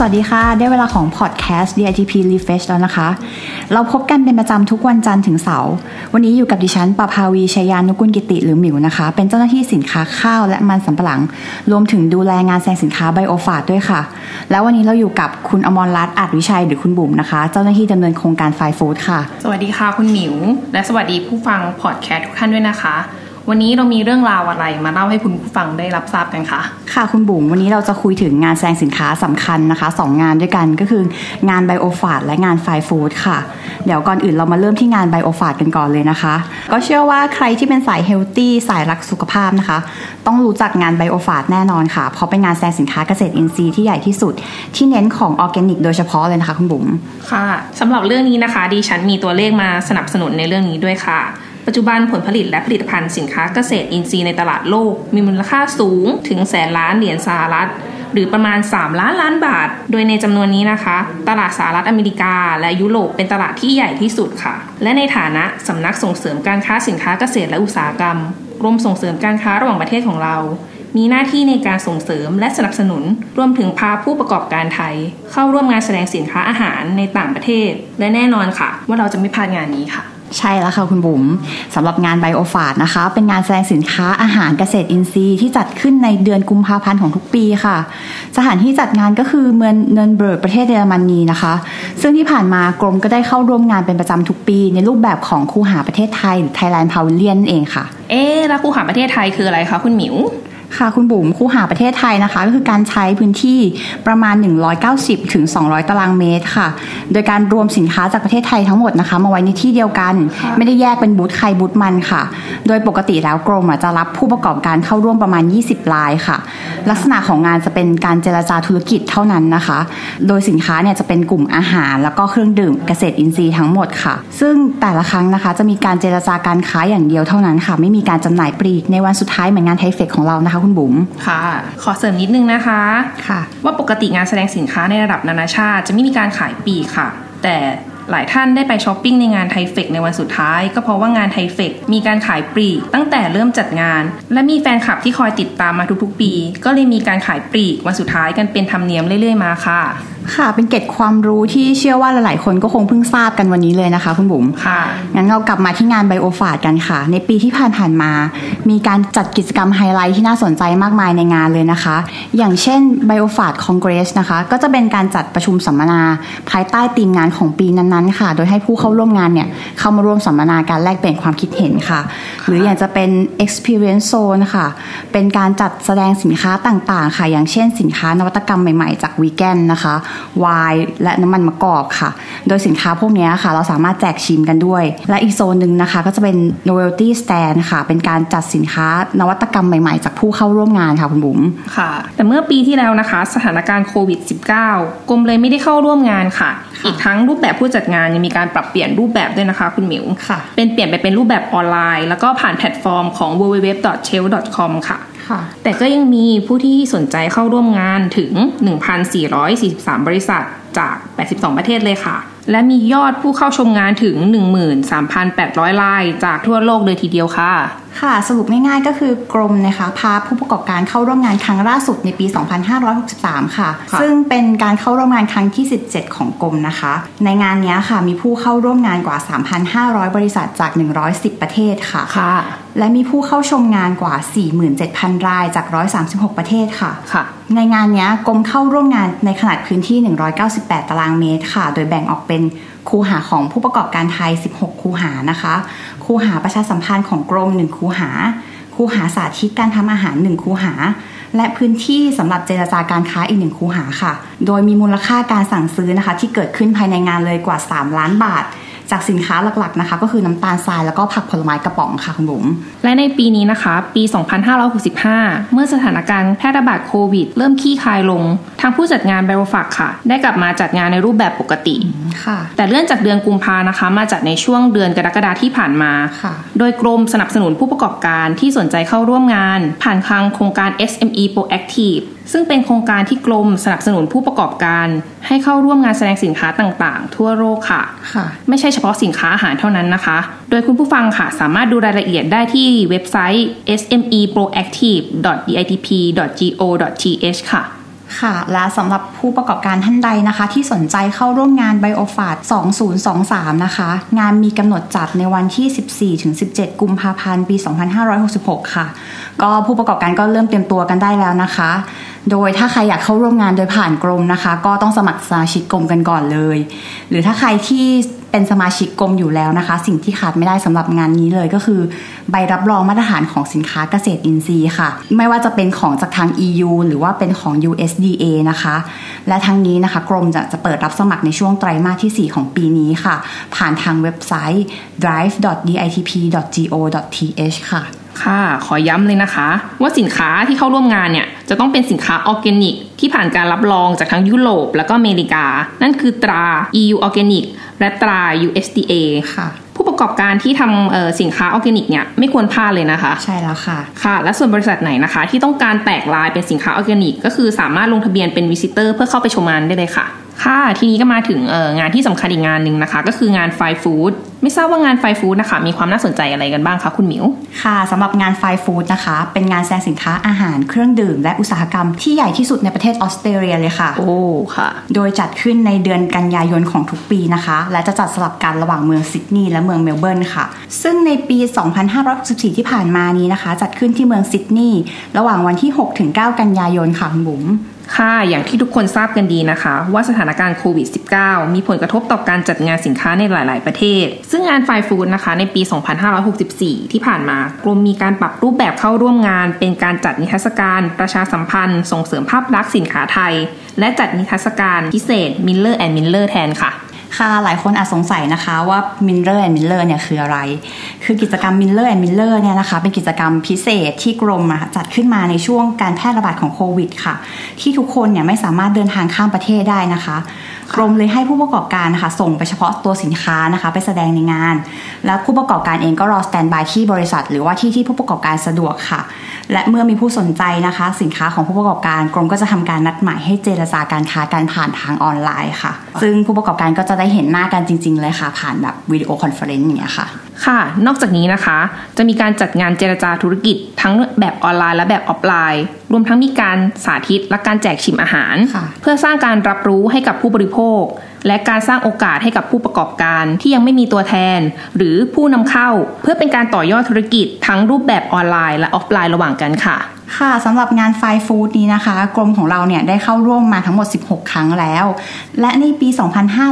สวัสดีค่ะ ได้เวลาของพอดแคสต์ DITP Refresh แล้วนะคะ เราพบกันเป็นประจำทุกวันจันทร์ถึงเสาร์วันนี้อยู่กับดิฉันปภาวีชยยานุกุลกิติหรือหมิวนะคะ เป็นเจ้าหน้าที่สินค้าข้าวและมันสำปะหลัง รวมถึงดูแลงานแสดงสินค้าไบโอฟาดด้วยค่ะ แล้ววันนี้เราอยู่กับคุณอมรรัตน์อาจวิชัยหรือคุณบุ๋มนะคะ เจ้าหน้าที่ดำเนินโครงการไฟฟู้ดค่ะ สวัสดีค่ะคุณหมิว และสวัสดีผู้ฟังพอดแคสต์ทุกท่านด้วยนะคะ วันนี้เรามีเรื่องราวอะไรมาเล่าให้คุณผู้ฟังได้รับทราบกันคะค่ะคุณบุ๋มวันนี้เราจะคุยถึงงานแสดงสินค้าสำคัญนะคะสองงานด้วยกันก็คืองาน BIOFACH และงาน FINE FOOD ค่ะ เดี๋ยวก่อนอื่นเรามาเริ่มที่งาน BIOFACH กันก่อนเลยนะคะ ก็เชื่อว่าใครที่เป็นสาย healthy สายรักสุขภาพนะคะ ต้องรู้จักงาน BIOFACH แน่นอนค่ะ เพราะเป็นงานแสดงสินค้าเกษตรอินทรีย์ที่ใหญ่ที่สุด ที่เน้นของออร์แกนิกโดยเฉพาะเลยนะคะคุณบุ๋มค่ะสำหรับเรื่องนี้นะคะดิฉันมีตัวเลขมาสนับสนุนในเรื่องนี้ด้วยค่ะ ปัจจุบันผลผลิตและผลิตภัณฑ์สินค้าเกษตรอินทรีย์ในตลาดโลก มีมูลค่าสูงถึงแสนล้านเหรียญสหรัฐหรือประมาณ 3 ล้านล้านบาท โดยในจำนวนนี้นะคะ ตลาดสหรัฐอเมริกา และยุโรปเป็นตลาดที่ใหญ่ที่สุดค่ะ และในฐานะสำนักส่งเสริมการค้าสินค้าเกษตรและอุตสาหกรรม กรมส่งเสริมการค้าระหว่างประเทศของเรา มีหน้าที่ในการส่งเสริมและสนับสนุน รวมถึงพาผู้ประกอบการไทย เข้าร่วมงานแสดงสินค้าอาหารในต่างประเทศ และแน่นอนค่ะ ว่าเราจะไม่พลาดงานนี้ค่ะ ใช่แล้วค่ะคุณบุ๋มสำหรับงานไบโอฟาดนะคะ เป็นงานแสดงสินค้าอาหารเกษตรอินทรีย์ที่จัดขึ้นในเดือนกุมภาพันธ์ของทุกปีค่ะ สถานที่จัดงานก็คือเมืองเนินเบิร์กประเทศเยอรมนีนะคะ ซึ่งที่ผ่านมากรมก็ได้เข้าร่วมงานเป็นประจำทุกปี ในรูปแบบของคูหาประเทศไทยหรือ Thailand Pavilion นั่นเองค่ะ เอ๊ะแล้วคูหาประเทศไทยคืออะไรคะคุณหมิว ค่ะคุณบุ๋มคูหาประเทศไทยนะคะ ก็คือการใช้พื้นที่ประมาณ 190ถึง200 ตารางเมตรค่ะ โดยการรวมสินค้าจากประเทศไทยทั้งหมดนะคะ มาไว้ในที่เดียวกันค่ะไม่ได้แยกเป็นบูธใครบูธมันค่ะ โดยปกติแล้วกรมอะจะรับผู้ประกอบการเข้าร่วมประมาณ 20รายค่ะ ลักษณะของงานจะเป็นการเจรจาธุรกิจเท่านั้นนะคะ โดยสินค้าเนี่ยจะเป็นกลุ่มอาหาร แล้วก็เครื่องดื่มเกษตรอินทรีย์ทั้งหมดค่ะ ซึ่งแต่ละครั้งนะคะ จะมีการเจรจาการค้าอย่างเดียวเท่านั้นค่ะ ไม่มีการจำหน่ายปลีกในวันสุดท้ายเหมือนงานไทเฟกของเรานะคะคุณบุ๋มค่ะ ขอเสริมนิดนึงนะคะค่ะ ว่าปกติงานแสดงสินค้าในระดับนานาชาติ จะไม่มีการขายปลีกค่ะ แต่หลายท่านได้ไปช้อปปิ้งในงานไทเฟกในวันสุดท้าย ก็เพราะว่างานไทเฟกมีการขายปลีกตั้งแต่เริ่มจัดงาน และมีแฟนคลับที่คอยติดตามมาทุกๆปี ก็เลยมีการขายปลีกวันสุดท้ายกันเป็นธรรมเนียมเรื่อยๆมาค่ะ ค่ะ เป็นเกร็ดความรู้ที่เชื่อว่าหลายๆ คนก็คงเพิ่งทราบกันวันนี้เลยนะคะคุณบุ๋มค่ะ งั้นเรากลับมาที่งาน BIOFACH กันค่ะ ในปีที่ผ่านๆมา มีการจัดกิจกรรมไฮไลท์ที่น่าสนใจมากมายในงานเลยนะคะ อย่างเช่น BIOFACH Congress นะคะ ก็จะเป็นการจัดประชุมสัมมนา ภายใต้ธีมงานของปีนั้นๆ ค่ะ โดยให้ผู้เข้าร่วมงานเนี่ยเข้ามาร่วมสัมมนาการแลกเปลี่ยนความคิดเห็นค่ะ หรืออย่างจะเป็น Experience Zone ค่ะ เป็นการจัดแสดงสินค้าต่างๆ ค่ะ อย่างเช่น สินค้านวัตกรรมใหม่ๆ จากวีแกนนะคะไวน์และน้ำมันมะกอกค่ะ โดยสินค้าพวกเนี้ยค่ะ เราสามารถแจกชิมกันด้วย และอีกโซนหนึ่งนะคะ ก็จะเป็น novelty stand ค่ะ เป็นการจัดสินค้านวัตกรรมใหม่ๆ จากผู้เข้าร่วมงานค่ะคุณบุ๋มค่ะ แต่เมื่อปีที่แล้วนะคะ สถานการณ์โควิด -19 กรมเลยไม่ได้เข้าร่วมงานค่ะ อีกทั้งรูปแบบผู้จัดงานยังมีการปรับเปลี่ยนรูปแบบด้วยนะคะ คุณหมิวค่ะ เป็นเปลี่ยนไปเป็นรูปแบบออนไลน์ แล้วก็ผ่านแพลตฟอร์มของ www.shell.com ค่ะ ค่ะ แต่ก็ยังมีผู้ที่สนใจเข้าร่วมงานถึง 1,443 บริษัทจาก 82 ประเทศเลยค่ะ และมียอดผู้เข้าชมงานถึง 13,800รายจากทั่วโลกเลยทีเดียวค่ะ ค่ะ สรุปง่ายๆก็คือกรมนะคะพาผู้ประกอบการเข้าร่วมงานครั้งล่าสุดในปี 2563 ค่ะค่ะซึ่งเป็นการเข้าร่วมงานครั้งที่ 17 ของกรมนะคะ ในงานเนี้ยค่ะมีผู้เข้าร่วมงานกว่า 3,500 บริษัทจาก 110 ประเทศค่ะค่ะ และมีผู้เข้าชมงานกว่า 47,000 รายจาก 136 ประเทศค่ะค่ะ ในงานเนี้ยกรมเข้าร่วมงานในขนาดพื้นที่98 ตารางเมตรค่ะ โดยแบ่งออกเป็นคูหาของผู้ประกอบการไทย 16 คูหานะคะ คูหาประชาสัมพันธ์ของกรม 1 คูหา คูหาสาธิตการทำอาหาร 1 คูหา และพื้นที่สำหรับเจรจาการค้าอีก 1 คูหาค่ะ โดยมีมูลค่าการสั่งซื้อนะคะ ที่เกิดขึ้นภายในงานเลยกว่า 3 ล้านบาทจากสินค้าหลักๆนะคะ ก็คือน้ำตาลทรายแล้วก็ผักผลไม้กระป๋องค่ะคุณบุ๋มและในปีนี้นะคะ ปี 2565 เมื่อสถานการณ์แพร่ระบาดโควิด เริ่มคลี่คลายลงทางผู้จัดงานไบโอฟักค่ะ ได้กลับมาจัดงานในรูปแบบปกติค่ะ แต่เลื่อนจากเดือนกุมภานะคะ มาจัดในช่วงเดือนกรกฎาที่ผ่านมาค่ะ โดยกรมสนับสนุนผู้ประกอบการที่สนใจเข้าร่วมงาน ผ่านทางโครงการ SME Proactive ซึ่งเป็นโครงการที่กรมสนับสนุนผู้ประกอบการ ให้เข้าร่วมงานแสดงสินค้าต่างๆ ทั่วโลกค่ะค่ะ ไม่ใช่เฉพาะสินค้าอาหารเท่านั้นนะคะ โดยคุณผู้ฟังค่ะ สามารถดูรายละเอียดได้ที่เว็บไซต์ smeproactive.ditp.go.th ค่ะ ค่ะ และสำหรับผู้ประกอบการท่านใดนะคะ ที่สนใจเข้าร่วมงาน BioFart 2023 นะคะ งานมีกำหนดจัดในวันที่ 14-17 กุมภาพันธ์ ปี 2566 ค่ะ ก็ผู้ประกอบการก็เริ่มเตรียมตัวกันได้แล้วนะคะ โดยถ้าใครอยากเข้าร่วมงานโดยผ่านกรมนะคะ ก็ต้องสมัครสมาชิกกรมกันก่อนเลย หรือถ้าใครที่ เป็นสมาชิกกรมอยู่แล้วนะคะ สิ่งที่ขาดไม่ได้สำหรับงานนี้เลยก็คือ ใบรับรองมาตรฐานของสินค้าเกษตรอินทรีย์ค่ะ ไม่ว่าจะเป็นของจากทาง EU หรือว่าเป็นของ USDA นะคะ และทั้งนี้นะคะกรมจะจะเปิดรับสมัครในช่วงไตรมาสที่ 4 ของปีนี้ค่ะ ผ่านทางเว็บไซต์ drive.ditp.go.th ค่ะค่ะ ขอย้ำเลยนะคะ ว่าสินค้าที่เข้าร่วมงานเนี่ย จะต้องเป็นสินค้าออร์แกนิก ที่ผ่านการรับรองจากทั้งยุโรป และก็อเมริกา นั่นคือตรา EU Organic และตรา USDA ค่ะ ผู้ประกอบการที่ทำเอ่อสินค้าออร์แกนิกเนี่ยไม่ควรพลาดเลยนะคะ ใช่แล้วค่ะค่ะ และส่วนบริษัทไหนนะคะ ที่ต้องการแตกไลน์เป็นสินค้าออร์แกนิก ก็คือสามารถลงทะเบียนเป็น visitor เพื่อเข้าไปชมงานได้เลยค่ะค่ะ ทีนี้ก็มาถึงเอ่องานที่สำคัญอีกงานหนึ่งนะคะ ก็คืองานไฟฟู้ด ไม่ทราบว่างานไฟฟู้ดนะคะ มีความน่าสนใจอะไรกันบ้างคะคุณหมิว ค่ะสำหรับงานไฟฟู้ดนะคะ เป็นงานแสดงสินค้าอาหารเครื่องดื่ม และอุตสาหกรรมที่ใหญ่ที่สุดในประเทศออสเตรเลียเลยค่ะ โอ้ค่ะ โดยจัดขึ้นในเดือนกันยายนของทุกปีนะคะ และจะจัดสลับกันระหว่างเมืองซิดนีย์และเมืองเมลเบิร์นค่ะ ซึ่งในปี 2564 ที่ผ่านมานี้นะคะ จัดขึ้นที่เมืองซิดนีย์ระหว่างวันที่ 6-9 กันยายนค่ะคุณบุ๋มค่ะ อย่างที่ทุกคนทราบกันดีนะคะ ว่าสถานการณ์โควิด -19 มีผลกระทบต่อการจัดงานสินค้าในหลาย ๆ ประเทศซึ่งงานไฟฟูดนะคะในปี 2564 ที่ผ่านมากรมมีการปรับรูปแบบเข้าร่วมงาน เป็นการจัดนิทรรศการ ประชาสัมพันธ์ ส่งเสริมภาพลักษณ์สินค้าไทย และจัดนิทรรศการพิเศษ Miller and Miller แทนค่ะ ค่ะหลายคนอาจสงสัยนะคะว่า Miller and Miller เนี่ยคืออะไร คือกิจกรรม Miller and Miller เนี่ยนะคะเป็นกิจกรรมพิเศษที่กรมอะจัดขึ้นมาในช่วงการแพร่ระบาดของโควิดค่ะ ที่ทุกคนเนี่ยไม่สามารถเดินทางข้ามประเทศได้นะคะ กรมเลยให้ผู้ประกอบการนะคะส่งไปเฉพาะตัวสินค้านะคะ ไปแสดงในงาน แล้วผู้ประกอบการเองก็รอสแตนบายที่บริษัท หรือว่าที่ที่ผู้ประกอบการสะดวกค่ะ และเมื่อมีผู้สนใจนะคะ สินค้าของผู้ประกอบการกรมก็จะทำการนัดหมายให้เจรจาการค้าการผ่านทางออนไลน์ค่ะ ซึ่งผู้ประกอบการก็จะได้เห็นหน้ากันจริง ๆ เลยค่ะ ผ่านแบบ video conference อย่างเงี้ยค่ะ ค่ะ นอกจากนี้นะคะ จะมีการจัดงานเจรจาธุรกิจทั้งแบบออนไลน์ และแบบออฟไลน์ รวมทั้งมีการสาธิตและการแจกชิมอาหารค่ะเพื่อสร้างการรับรู้ให้กับผู้บริโภค และการสร้างโอกาสให้กับผู้ประกอบการที่ยังไม่มีตัวแทน หรือผู้นำเข้า เพื่อเป็นการต่อยอดธุรกิจทั้งรูปแบบออนไลน์ และออฟไลน์ระหว่างกันค่ะ ค่ะสำหรับงาน FINE FOOD นี้นะคะ กรมของเราเนี่ยได้เข้าร่วมมาทั้งหมด 16 ครั้งแล้ว และในปี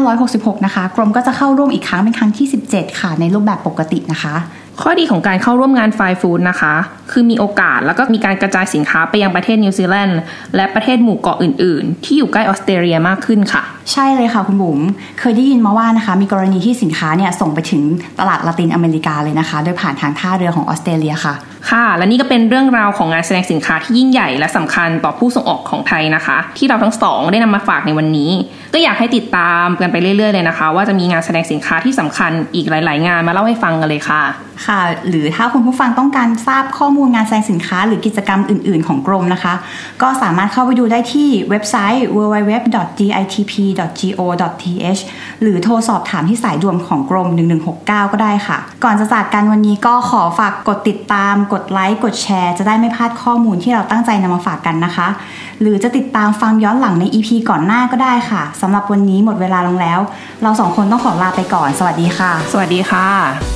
2566 นะคะ กรมก็จะเข้าร่วมอีกครั้งเป็นครั้งที่ 17 ค่ะ ในรูปแบบปกตินะคะ ข้อดีของการเข้าร่วมงานไฟฟู้ดนะคะคือมีโอกาสแล้วก็มีการกระจายสินค้าไปยังประเทศนิวซีแลนด์และประเทศหมู่เกาะอื่น ๆ ที่อยู่ใกล้ออสเตรเลียมากขึ้นค่ะ ใช่เลยค่ะคุณบุ๋มเคยได้ยินมาว่านะคะ มีกรณีที่สินค้าเนี่ยส่งไปถึงตลาดละตินอเมริกาเลยนะคะ โดยผ่านทางท่าเรือของออสเตรเลียค่ะ ค่ะ และนี่ก็เป็นเรื่องราวของงานแสดงสินค้าที่ยิ่งใหญ่และสำคัญต่อผู้ส่งออกของไทยนะคะ ที่เราทั้งสองได้นำมาฝากในวันนี้ ก็อยากให้ติดตามกันไปเรื่อย ๆ เลยนะคะ ว่าจะมีงานแสดงสินค้าที่สำคัญอีกหลาย ๆ งานมาเล่าให้ฟังกันเลยค่ะ ค่ะ หรือถ้าคุณผู้ฟังต้องการทราบข้อมูลงานแสดงสินค้า หรือกิจกรรมอื่น ๆ ของกรมนะคะ ก็สามารถเข้าไปดูได้ที่เว็บไซต์ www.ditp.go.th หรือโทรสอบถามที่สายด่วนของกรม 1169 ก็ได้ค่ะ ก่อนจะจากกันวันนี้ก็ขอฝากกดติดตาม กดไลค์ กดแชร์ จะได้ไม่พลาดข้อมูลที่เราตั้งใจนำมาฝากกันนะคะ หรือจะติดตามฟังย้อนหลังใน EP ก่อนหน้าก็ได้ค่ะสำหรับวันนี้หมดเวลาลงแล้ว เราสองคนต้องขอลาไปก่อน สวัสดีค่ะ สวัสดีค่ะ